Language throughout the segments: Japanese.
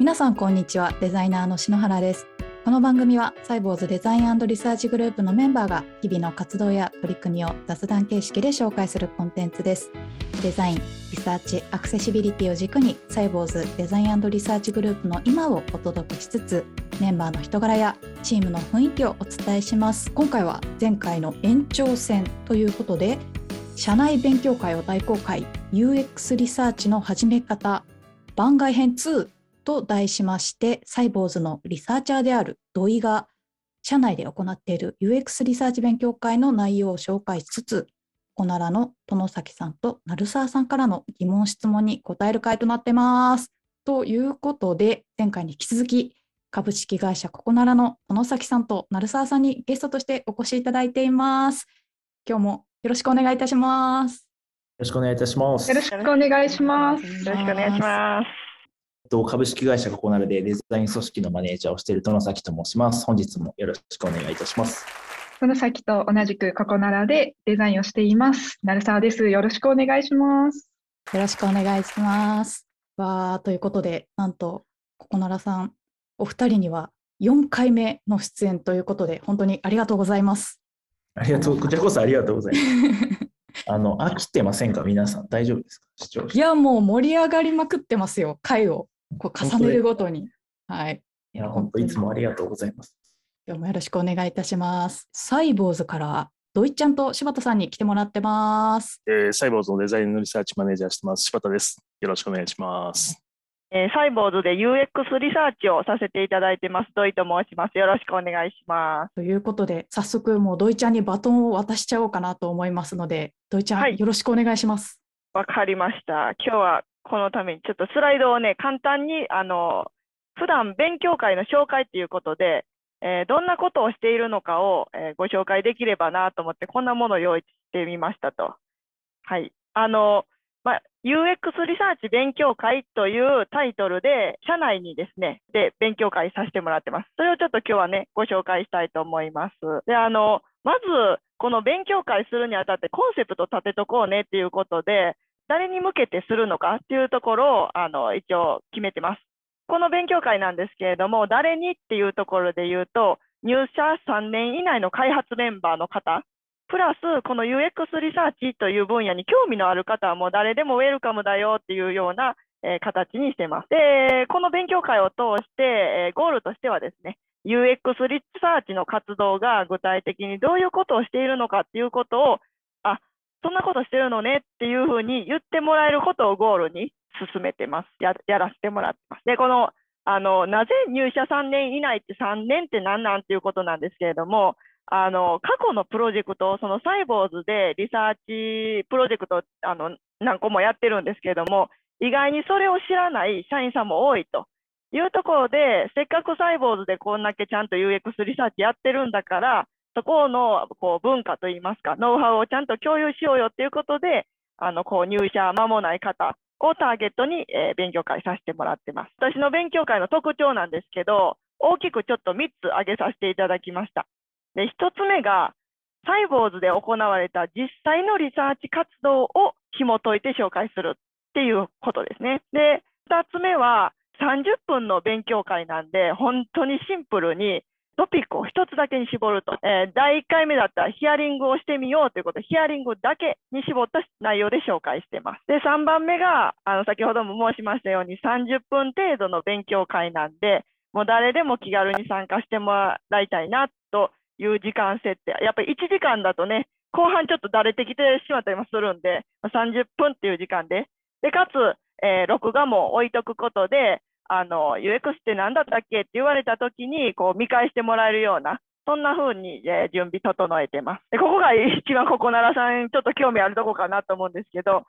皆さんこんにちは。デザイナーの篠原です。この番組はサイボウズデザインリサーチグループのメンバーが日々の活動や取り組みを雑談形式で紹介するコンテンツです。デザインリサーチアクセシビリティを軸にサイボウズデザインリサーチグループの今をお届けしつつメンバーの人柄やチームの雰囲気をお伝えします。今回は前回の延長戦ということで社内勉強会を大公開 UX リサーチの始め方番外編2と題しまして、サイボーズのリサーチャーである土井が、社内で行っている UX リサーチ勉強会の内容を紹介しつつ、コナラの殿崎さんと鳴沢さんからの疑問質問に答える会となってます。ということで、前回に引き続き、株式会社ココナラの殿崎さんと鳴沢さんにゲストとしてお越しいただいています。今日もよろしくお願いいたします。よろしくお願いいたします。よろしくお願いします。よろしくお願いします。株式会社ココナルでデザイン組織のマネージャーをしている殿崎と申します。本日もよろしくお願いいたします。殿崎と同じくココナラでデザインをしています。成沢です。よろしくお願いします。よろしくお願いします。わーということで、なんとココナラさん、お二人には4回目の出演ということで、本当にありがとうございます。ありがとう、こちらこそありがとうございます。あの飽きてませんか、皆さん、大丈夫ですか、視聴者。いや、もう盛り上がりまくってますよ、回を。こう重ねるごとに。はい。いや、本当いつもありがとうございます。今日もよろしくお願いいたします。サイボーズからドイちゃんと柴田さんに来てもらってます。えー、サイボーズのデザインのリサーチマネージャーしてます柴田です。よろしくお願いします。えー、サイボーズで UX リサーチをさせていただいてます。ドイと申します。よろしくお願いします。ということで、早速もうドイちゃんにバトンを渡しちゃおうかなと思いますので、ドイちゃん、はい、よろしくお願いします。わかりました。今日はこのためにちょっとスライドをね、簡単に、あの、普段勉強会の紹介ということで、えー、どんなことをしているのかを、えー、ご紹介できればなと思って、こんなものを用意してみましたと。はい。あの、まあ、UX リサーチ勉強会というタイトルで、社内にですね、で、勉強会させてもらってます。それをちょっと今日はね、ご紹介したいと思います。で、あの、まず、この勉強会するにあたってコンセプト立てとこうねっていうことで、誰に向けてするのかっていうところをあの一応決めてます。この勉強会なんですけれども、誰にっていうところで言うと、入社3年以内の開発メンバーの方、プラスこの UX リサーチという分野に興味のある方はもう誰でもウェルカムだよっていうような、え、形にしてます。で、この勉強会を通して、え、ゴールとしてはですね、UX リサーチの活動が具体的にどういうことをしているのかっていうことをそんなことしてるのねっていうふうに言ってもらえることをゴールに進めてます。ややらせてもらってます。で、この、あの、なぜ入社3年以内って3年って何なんていうことなんですけれども、あの、過去のプロジェクト、そのサイボーズでリサーチプロジェクト、あの、何個もやってるんですけれども、意外にそれを知らない社員さんも多いというところで、せっかくサイボーズでこんだけちゃんと UX リサーチやってるんだから、そこのこう文化といいますか、ノウハウをちゃんと共有しようよっていうことで、あのこう入社間もない方をターゲットに、え、勉強会させてもらってます。私の勉強会の特徴なんですけど、大きくちょっと3つ挙げさせていただきました。で、1つ目が、サイボーズで行われた実際のリサーチ活動を紐解いて紹介するっていうことですね。で、2つ目は、30分の勉強会なんで、本当にシンプルにトピックを一つだけに絞ると、えー、第1回目だったらヒアリングをしてみようということで、ヒアリングだけに絞った内容で紹介しています。で、3番目が、あの、先ほども申しましたように30分程度の勉強会なんで、もう誰でも気軽に参加してもらいたいなという時間設定。やっぱり1時間だとね、後半ちょっとだれてきてしまったりもするんで、30分っていう時間で。で、かつ、えー、録画も置いとくことで、あの、UX って何だったっけって言われたときに、こう、見返してもらえるような、そんな風に、えー、準備整えてます。で、ここが一番ここ、奈良さん、ちょっと興味あるとこかなと思うんですけど、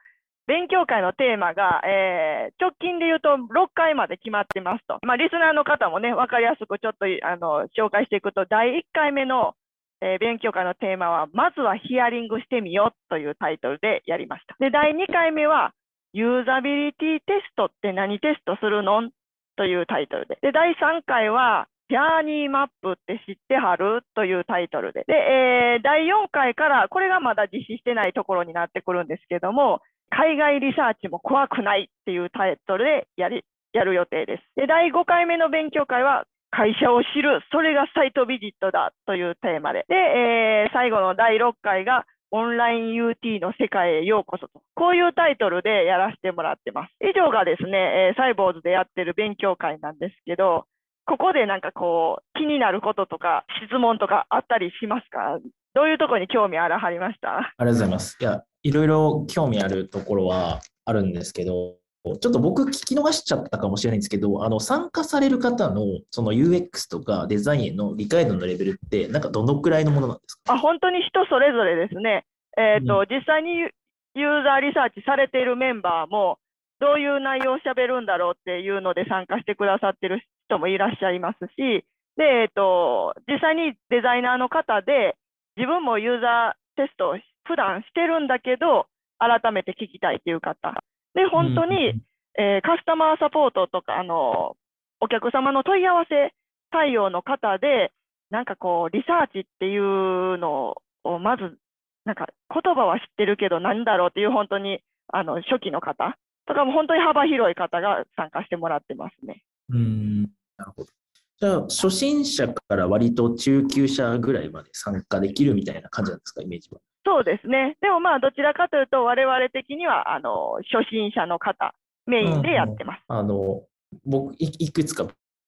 勉強会のテーマが、えー、直近で言うと6回まで決まってますと。まあ、リスナーの方もね、分かりやすくちょっとあの紹介していくと、第1回目の、えー、勉強会のテーマは、まずはヒアリングしてみようというタイトルでやりました。で、第2回目は、ユーザビリティテストって何テストするのというタイトルで。で、第3回は、ジャーニーマップって知ってはるというタイトルで。で、えー、第4回から、これがまだ実施してないところになってくるんですけども、海外リサーチも怖くないっていうタイトルでやり、やる予定です。で、第5回目の勉強会は、会社を知る、それがサイトビジットだというテーマで、で、えー、最後の第6回が、オンライン UT の世界へようこそと、こういうタイトルでやらせてもらってます。以上がですね、えー、サイボーズでやってる勉強会なんですけど、ここでなんかこう、気になることとか、質問とかあったりしますか？どういうところに興味あらはりました？ありがとうございます。いや、いろいろ興味あるところはあるんですけど、ちょっと僕聞き逃しちゃったかもしれないんですけど、あの参加される方のその UX とかデザインへの理解度のレベルって、なんかどのくらいのものなんですか？あ本当に人それぞれですね。えーと、うん、実際にユーザーリサーチされているメンバーも、どういう内容をしゃべるんだろうっていうので参加してくださってる人もいらっしゃいますし、で、えーと、実際にデザイナーの方で、自分もユーザーテストを普段してるんだけど、改めて聞きたいという方。で、本当に、うん、えー、カスタマーサポートとか、あの、お客様の問い合わせ対応の方で、なんかこう、リサーチっていうのを、まず、なんか言葉は知ってるけど、何だろうっていう、本当に、あの、初期の方とかも本当に幅広い方が参加してもらってますね。うんなるほど。じゃあ、初心者から割と中級者ぐらいまで参加できるみたいな感じなんですか、イメージは？そうですね。でもまあ、どちらかというと、我々的には、あの、初心者の方、メインでやってます。うん、あの、僕い、いくつか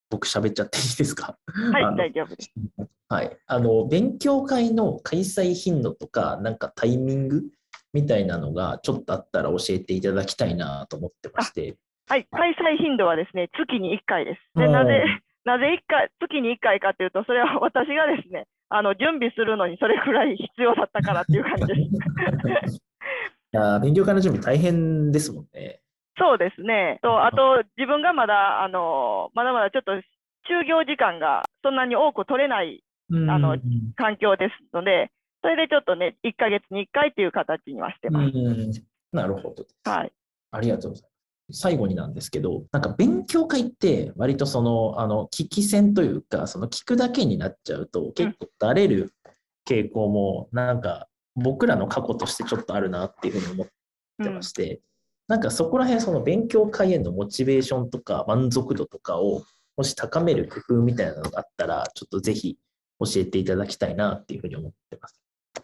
僕喋っちゃっていいですか？はい、大丈夫です。はい。あの、勉強会の開催頻度とか、なんかタイミングみたいなのがちょっとあったら教えていただきたいなと思ってまして。はい、開催頻度はですね、月に1回です。でなぜ、なぜ1回、月に1回かというと、それは私がですね、あの準備するのにそれくらい必要だったからっていう感じです。いや勉強会の準備大変ですもんね。そうですね。とあと、自分がまだ、あの、まだまだちょっと就業時間がそんなに多く取れないあの環境ですので、それでちょっとね、1ヶ月に1回っていう形にはしてます。なるほど。はい。ありがとうございます。最後になんですけど、なんか勉強会って割とその、あの、聞き戦というか、その聞くだけになっちゃうと結構だれる傾向も、なんか僕らの過去としてちょっとあるなっていうふうに思ってまして、うん、なんかそこら辺その勉強会へのモチベーションとか満足度とかをもし高める工夫みたいなのがあったら、ちょっとぜひ教えていただきたいなっていうふうに思ってます。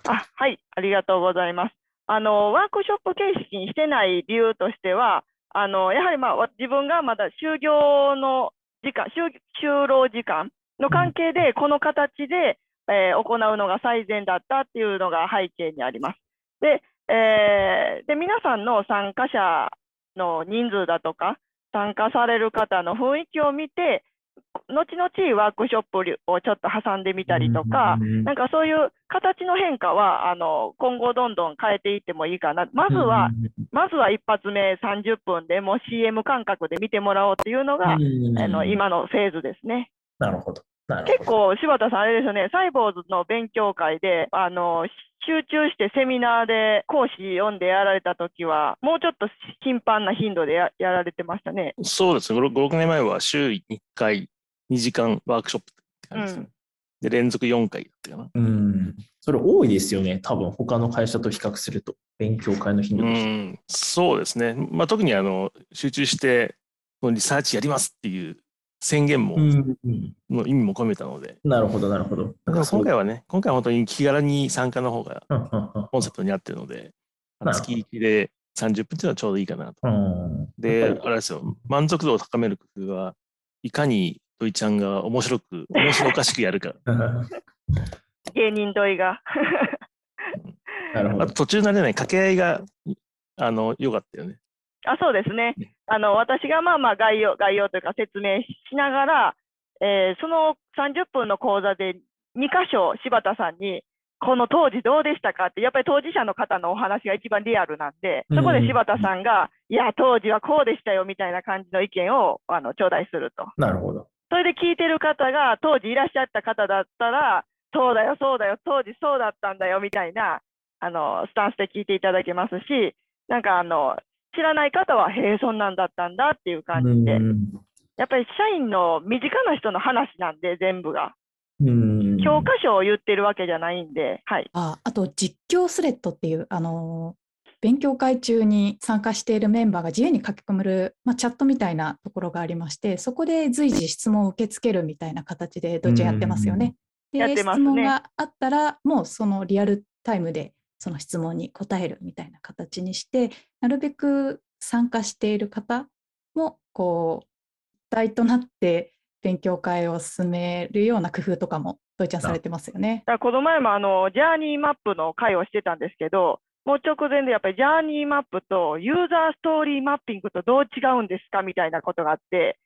あはい、ありがとうございます。あのワークショップ形式にしてない理由としては、あのやはり、まあ、自分がまだ就業の時間就、就労時間の関係で、この形で、えー、行うのが最善だったっていうのが背景にあります。で、えー、で皆さんの参加者の人数だとか、参加される方の雰囲気を見て、後々ワークショップをちょっと挟んでみたりとか、なんかそういう形の変化はあの今後どんどん変えていってもいいかな。まずは、まずは一発目30分でも CM 感覚で見てもらおうっていうのが、あの今のフェーズですね。なるほど。結構、柴田さん、あれですよね、サイボーズの勉強会で、あの集中してセミナーで講師読んでやられたときは、もうちょっと頻繁な頻度でやられてましたね。そうですね、5、6年前は週1回、2時間ワークショップって感じですね。うん、で、連続4回だったかな。うん。それ多いですよね、多分他の会社と比較すると、勉強会の頻度として。うん、そうですね。まあ、特にあの集中して、リサーチやりますっていう宣言も、の意味も込めたので。なるほど、なるほど。今回はね、今回は本当に気軽に参加の方がコンセプトに合ってるので、月1で30分っていうのはちょうどいいかなと。で、あれですよ、満足度を高める工夫は、いかに土井ちゃんが面白く、面白おかしくやるか。芸人土井が。なるほど。あと途中なれない掛け合いが、あの、良かったよね。あそうですね。あの私がまあまあ概要概要というか説明しながら、えー、その30分の講座で2箇所柴田さんにこの当時どうでしたかってやっぱり当事者の方のお話が一番リアルなんでそこで柴田さんが、いや当時はこうでしたよみたいな感じの意見をあの頂戴すると。なるほど。それで聞いてる方が当時いらっしゃった方だったらそうだよそうだよ当時そうだったんだよみたいなあのスタンスで聞いていただけますしなんかあの知らない方は、へえ、そんなんだったんだっていう感じで、やっぱり社員の身近な人の話なんで、全部が。教科書を言ってるわけじゃないんで、はい、ああと実況スレッドっていう、あの勉強会中に参加しているメンバーが自由に書き込める、まあ、チャットみたいなところがありましてそこで随時質問を受け付けるみたいな形でどっちやってますよね。で、ね、質問があったらもうそのリアルタイムでその質問に答えるみたいな形にしてなるべく参加している方もこう一体となって勉強会を進めるような工夫とかもドイちゃんされてますよね。この前もあのジャーニーマップの会をしてたんですけどもう直前でやっぱりジャーニーマップとユーザーストーリーマッピングとどう違うんですかみたいなことがあって、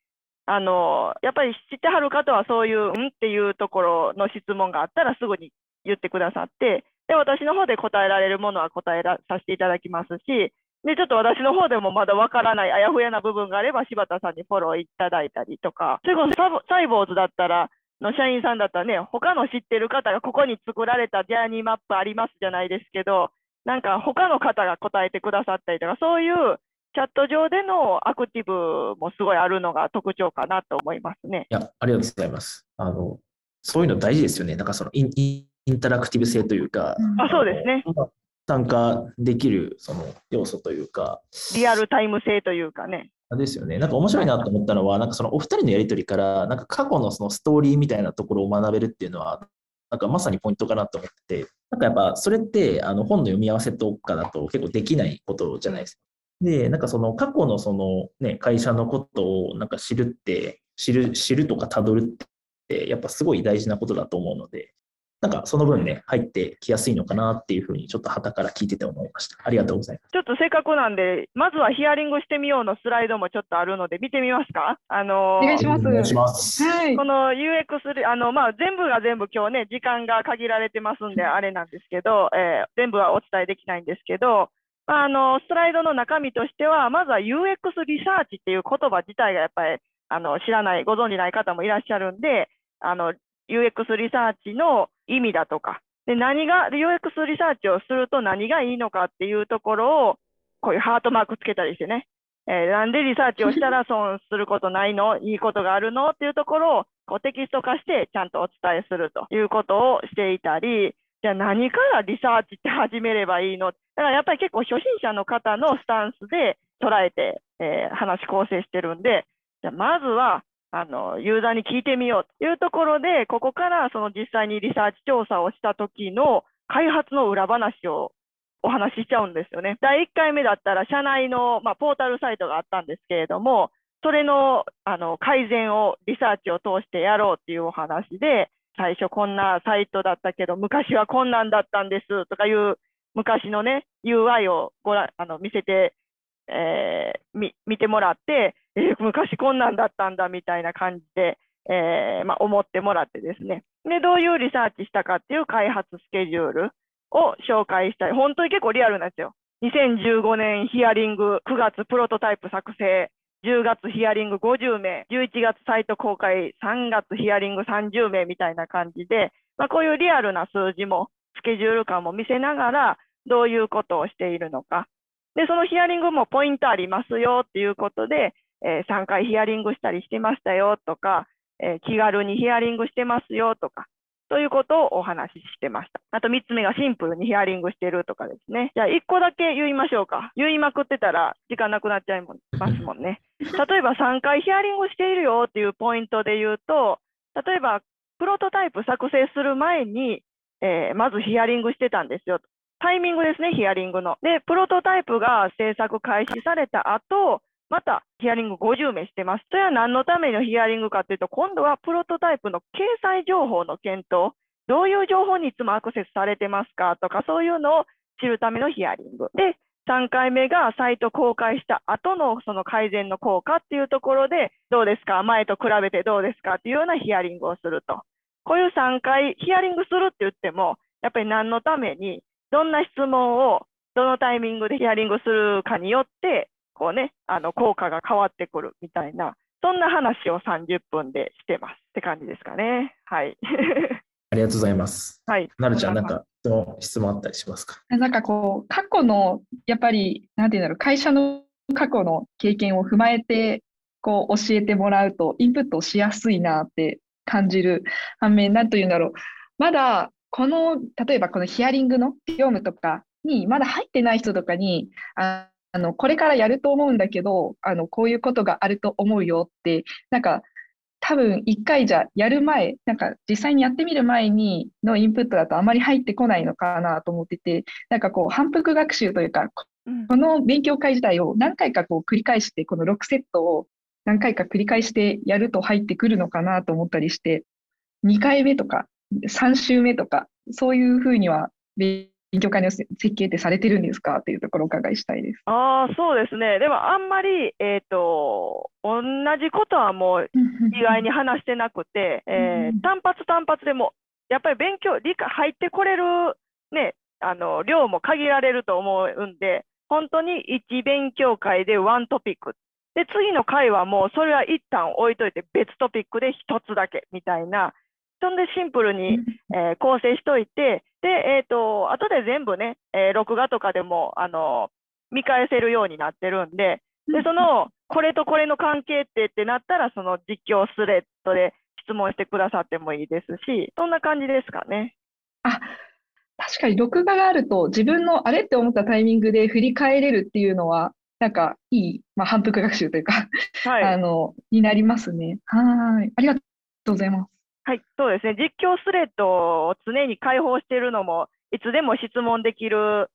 あのやっぱり知ってはる方はそういう、ん？っていうところの質問があったらすぐに言ってくださって、で私の方で答えられるものは答えらさせていただきますし、でちょっと私の方でもまだわからないあやふやな部分があれば柴田さんにフォローいただいたりとか、それこそサイボーズだったら、の社員さんだったらね、他の知ってる方がここに作られたジャーニーマップありますじゃないですけど、なんか他の方が答えてくださったりとか、そういうチャット上でのアクティブもすごいあるのが特徴かなと思いますね。いや、ありがとうございます。あの、そういうの大事ですよね。なんかそのインインタラクティブ性というか、うん、あそうですね。参加できるその要素というか、リアルタイム性というかね。ですよね。なんか面白いなと思ったのは、なんかそのお二人のやりとりから、なんか過去のそのストーリーみたいなところを学べるっていうのは、なんかまさにポイントかなと思ってて、なんかやっぱそれってあの本の読み合わせとかだと結構できないことじゃないですか。で、なんかその過去のそのね、会社のことをなんか知るって、知る、知るとかたどるって、やっぱすごい大事なことだと思うので、なんかその分ね、入ってきやすいのかなっていうふうに、ちょっと旗から聞いてて思いました。ありがとうございます。ちょっとせっかくなんで、まずはヒアリングしてみようのスライドもちょっとあるので、見てみますか？あのお願いします。お願いします。はい、この UX、あの、まあ、全部が全部今日ね、時間が限られてますんで、あれなんですけど、えー、全部はお伝えできないんですけど、まあ、あの、スライドの中身としては、まずは UX リサーチっていう言葉自体がやっぱり、あの、知らない、ご存じない方もいらっしゃるんで、あの、UX リサーチの意味だとか、で何が UX リサーチをすると何がいいのかっていうところを、こういうハートマークつけたりしてね、えー、なんでリサーチをしたら損することないの？いいことがあるの？っていうところをこうテキスト化してちゃんとお伝えするということをしていたり、じゃあ何からリサーチって始めればいいの？だからやっぱり結構初心者の方のスタンスで捉えて、えー、話構成してるんで、じゃあまずはあのユーザーに聞いてみようというところで、ここからその実際にリサーチ調査をした時の開発の裏話をお話ししちゃうんですよね。第1回目だったら、社内の、まあ、ポータルサイトがあったんですけれども、それのあの改善をリサーチを通してやろうっていうお話で、最初こんなサイトだったけど、昔はこんなんだったんですとかいう昔のね、UI をごらあの見せて、えー、見てもらって、えー、昔こんなんだったんだみたいな感じで、えー、まあ、思ってもらってですねで、どういうリサーチしたかっていう開発スケジュールを紹介したい。本当に結構リアルなんですよ。2015年ヒアリング、9月プロトタイプ作成、10月ヒアリング50名、11月サイト公開、3月ヒアリング30名みたいな感じで、まあ、こういうリアルな数字も、スケジュール感も見せながら、どういうことをしているのか。で、そのヒアリングもポイントありますよっていうことで、えー、3回ヒアリングしたりしてましたよとか、えー、気軽にヒアリングしてますよとか、ということをお話ししてました。あと3つ目がシンプルにヒアリングしてるとかですね。じゃあ1個だけ言いましょうか。言いまくってたら時間なくなっちゃいますもんね。例えば3回ヒアリングしているよっていうポイントで言うと、例えばプロトタイプ作成する前に、えー、まずヒアリングしてたんですよ。タイミングですね、ヒアリングの。で、プロトタイプが制作開始された後、またヒアリング50名してます。それは何のためのヒアリングかというと、今度はプロトタイプの掲載情報の検討、どういう情報にいつもアクセスされてますかとか、そういうのを知るためのヒアリング。で、3回目がサイト公開した後のその改善の効果っていうところで、どうですか？前と比べてどうですかっていうようなヒアリングをすると。こういう3回ヒアリングするって言っても、やっぱり何のために、どんな質問をどのタイミングでヒアリングするかによって、こうね、あの効果が変わってくるみたいな、そんな話を30分でしてますって感じですかね。はい。ありがとうございます。はい。なるちゃん、なんか質問あったりしますか？なんかこう、過去の、やっぱり、なんていうんだろう、会社の過去の経験を踏まえて、こう、教えてもらうと、インプットしやすいなって感じる反面、なんというんだろう、まだ、この、例えばこのヒアリングの業務とかにまだ入ってない人とかに、ああのこれからやると思うんだけどあのこういうことがあると思うよってなんか多分1回じゃやる前なんか実際にやってみる前にのインプットだとあまり入ってこないのかなと思っててなんかこう反復学習というかこの勉強会自体を何回かこう繰り返してこの6セットを何回か繰り返してやると入ってくるのかなと思ったりして2回目とか3週目とかそういうふうには勉勉強会の設計ってされてるんですかっていうところをお伺いしたいです。ああ、そうですね。でもあんまり、えっ、ー、と、同じことはもう意外に話してなくて、えー、単発単発でも、やっぱり勉強、理解入ってこれる、ね、あの、量も限られると思うんで、本当に1勉強会でワントピック。で、次の回はもうそれは一旦置いといて別トピックで1つだけみたいな、そんでシンプルに、えー、構成しといて、で、えっ、ー、と、後で全部ね、えー、録画とかでも、あの、見返せるようになってるんで、で、その、これとこれの関係ってってなったら、その実況スレッドで質問してくださってもいいですし、そんな感じですかね。あ、確かに録画があると、自分のあれって思ったタイミングで振り返れるっていうのは、なんかいい、まあ、反復学習というかはい、あの、になりますね。はい。ありがとうございます。はい、そうですね。実況スレッドを常に開放しているのも、いつでも質問できる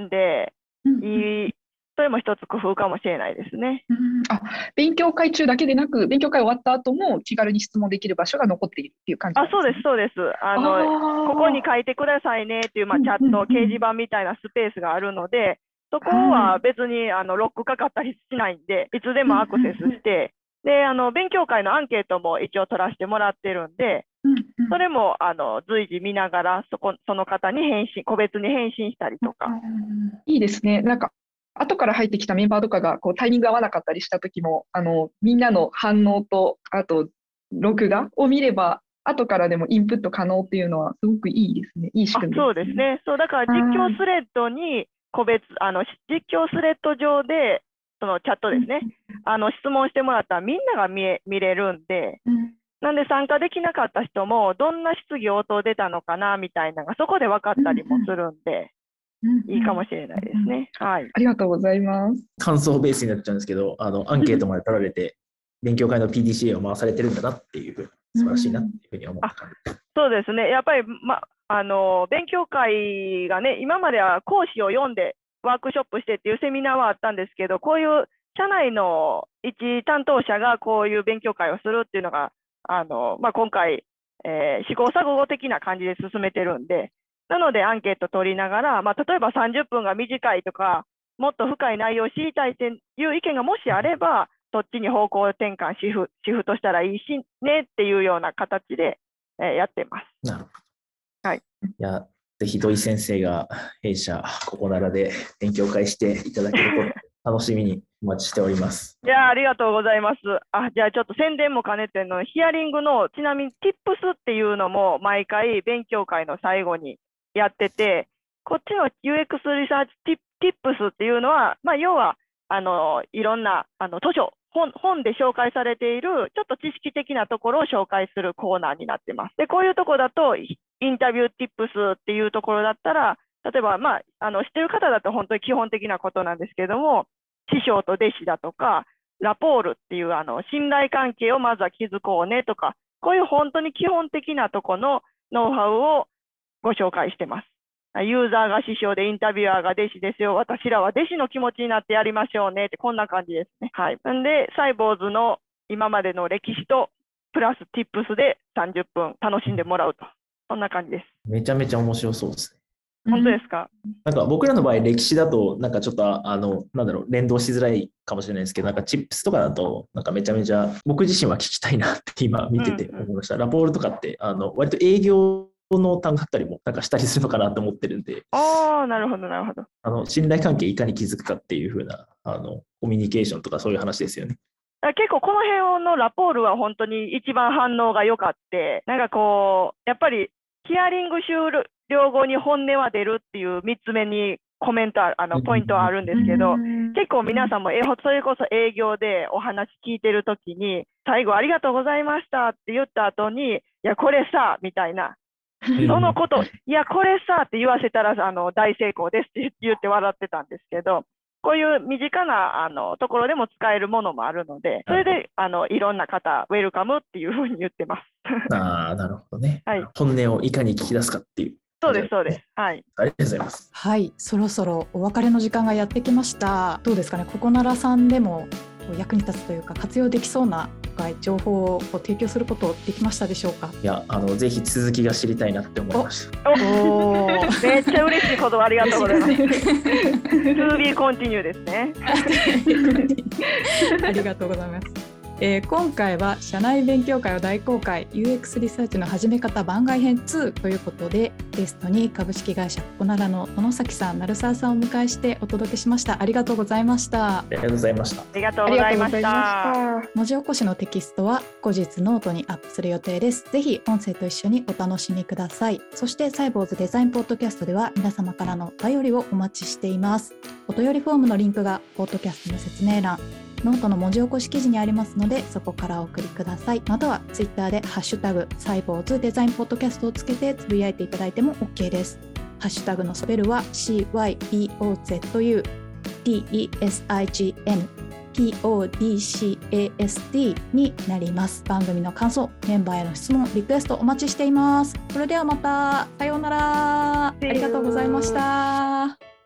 んで、いい、それも一つ工夫かもしれないですね。あ、勉強会中だけでなく、勉強会終わった後も気軽に質問できる場所が残っているっていう感じ、ね、あ、そうです、そうです。あの、ここに書いてくださいねっていう、まあ、チャット、掲示板みたいなスペースがあるので、そこは別にあのロックかかったりしないんで、いつでもアクセスして、で、あの、勉強会のアンケートも一応取らせてもらってるんで、それも、あの、随時見ながら、そこ、その方に返信、個別に返信したりとか。いいですね。なんか、後から入ってきたメンバーとかが、こう、タイミング合わなかったりした時も、あの、みんなの反応と、あと、録画を見れば、後からでもインプット可能っていうのは、すごくいいですね。いい仕組み、ね、そうですね。そう、だから実況スレッドに、個別、あの、実況スレッド上で、そのチャットですね、あの質問してもらったらみんなが見え見れるんで、なんで参加できなかった人もどんな質疑応答出たのかなみたいなのがそこで分かったりもするんで。いいかもしれないですね。はい。ありがとうございます。感想ベースになっちゃうんですけど、あのアンケートまで取られて、勉強会の PDCA を回されてるんだなっていう、素晴らしいなっていうふうに思ったそうですね。やっぱり、ま、あの勉強会がね、今までは講師を読んでワークショップしてっていうセミナーはあったんですけど、こういう社内の一担当者がこういう勉強会をするっていうのが、あのまあ、今回、えー、試行錯誤的な感じで進めてるんで、なのでアンケート取りながら、まあ、例えば30分が短いとか、もっと深い内容を知りたいっていう意見がもしあれば、そっちに方向転換シフ、シフトしたらいいしねっていうような形で、えー、やってます。なるほど。はい。いや、ぜひ土井先生が弊社ここならで勉強会していただけると楽しみにお待ちしております。いやありがとうございます。あじゃあちょっと宣伝も兼ねてのヒアリングのちなみに Tips っていうのも毎回勉強会の最後にやってて、こっちの UX リサーチ Tips っていうのは、まあ、要はあのいろんなあの図書本本で紹介されているちょっと知識的なところを紹介するコーナーになってます。で、こういうとこだとインタビューティップスっていうところだったら、例えば、まあ、あの知ってる方だと本当に基本的なことなんですけれども、師匠と弟子だとか、ラポールっていうあの信頼関係をまずは築こうねとか、こういう本当に基本的なとこのノウハウをご紹介してます。ユーザーが師匠でインタビュアーが弟子ですよ。私らは弟子の気持ちになってやりましょうねって、こんな感じですね。はい。んで、サイボーズの今までの歴史と、プラス Tips で30分楽しんでもらうと。そんな感じです。めちゃめちゃ面白そうですね。本当ですか、なんか僕らの場合、歴史だと、なんかちょっと、あの、なんだろう、連動しづらいかもしれないですけど、なんかチップスとかだと、なんかめちゃめちゃ、僕自身は聞きたいなって今見てて思いました。うん、ラポールとかって、あの、割と営業の単語だったりもなんかしたりするのかなと思ってるんで。ああ、なるほど、なるほど。あの、信頼関係いかに築くかっていうふうな、あの、コミュニケーションとかそういう話ですよね。結構この辺のラポールは本当に一番反応が良かって、なんかこう、やっぱりヒアリング終了後に本音は出るっていう3つ目にコメントあのポイントはあるんですけど、結構皆さんもえそれこそ営業でお話聞いてるときに、最後ありがとうございましたって言った後に、いや、これさ、みたいな、そのこと、いや、これさって言わせたらあの大成功ですって言って笑ってたんですけど、こういう身近なあのところでも使えるものもあるので、それであのいろんな方、ウェルカムっていうふうに言ってます。ああ、なるほどね。はい、本音をいかに聞き出すかっていう。そうです、そうです。はい。ありがとうございます。はい、そろそろお別れの時間がやってきました。どうですかね、ここならさんでも役に立つというか活用できそうな情報を提供することできましたでしょうか？いやあのぜひ続きが知りたいなって思いました。お めっちゃ嬉しいことありがとうございます。To be continue ですね。ありがとうございますえー、今回は社内勉強会を大公開 UX リサーチの始め方番外編2ということでゲストに株式会社ココナラの殿崎さん、鳴沢さんをお迎えしてお届けしました。ありがとうございました。ありがとうございました。ありがとうございました。文字起こしのテキストは後日ノートにアップする予定です。ぜひ音声と一緒にお楽しみください。そしてサイボウズデザインポッドキャストでは皆様からのお便りをお待ちしています。お便りフォームのリンクがポッドキャストの説明欄ノートの文字起こし記事にありますのでそこからお送りください。またはツイッターでハッシュタグサイボウズデザインポッドキャストをつけてつぶやいていただいても OK です。ハッシュタグのスペルは CYBOZU DESIGN PODCAST になります。番組の感想メンバーへの質問リクエストお待ちしています。それではまた。さようなら。ありがとうございました。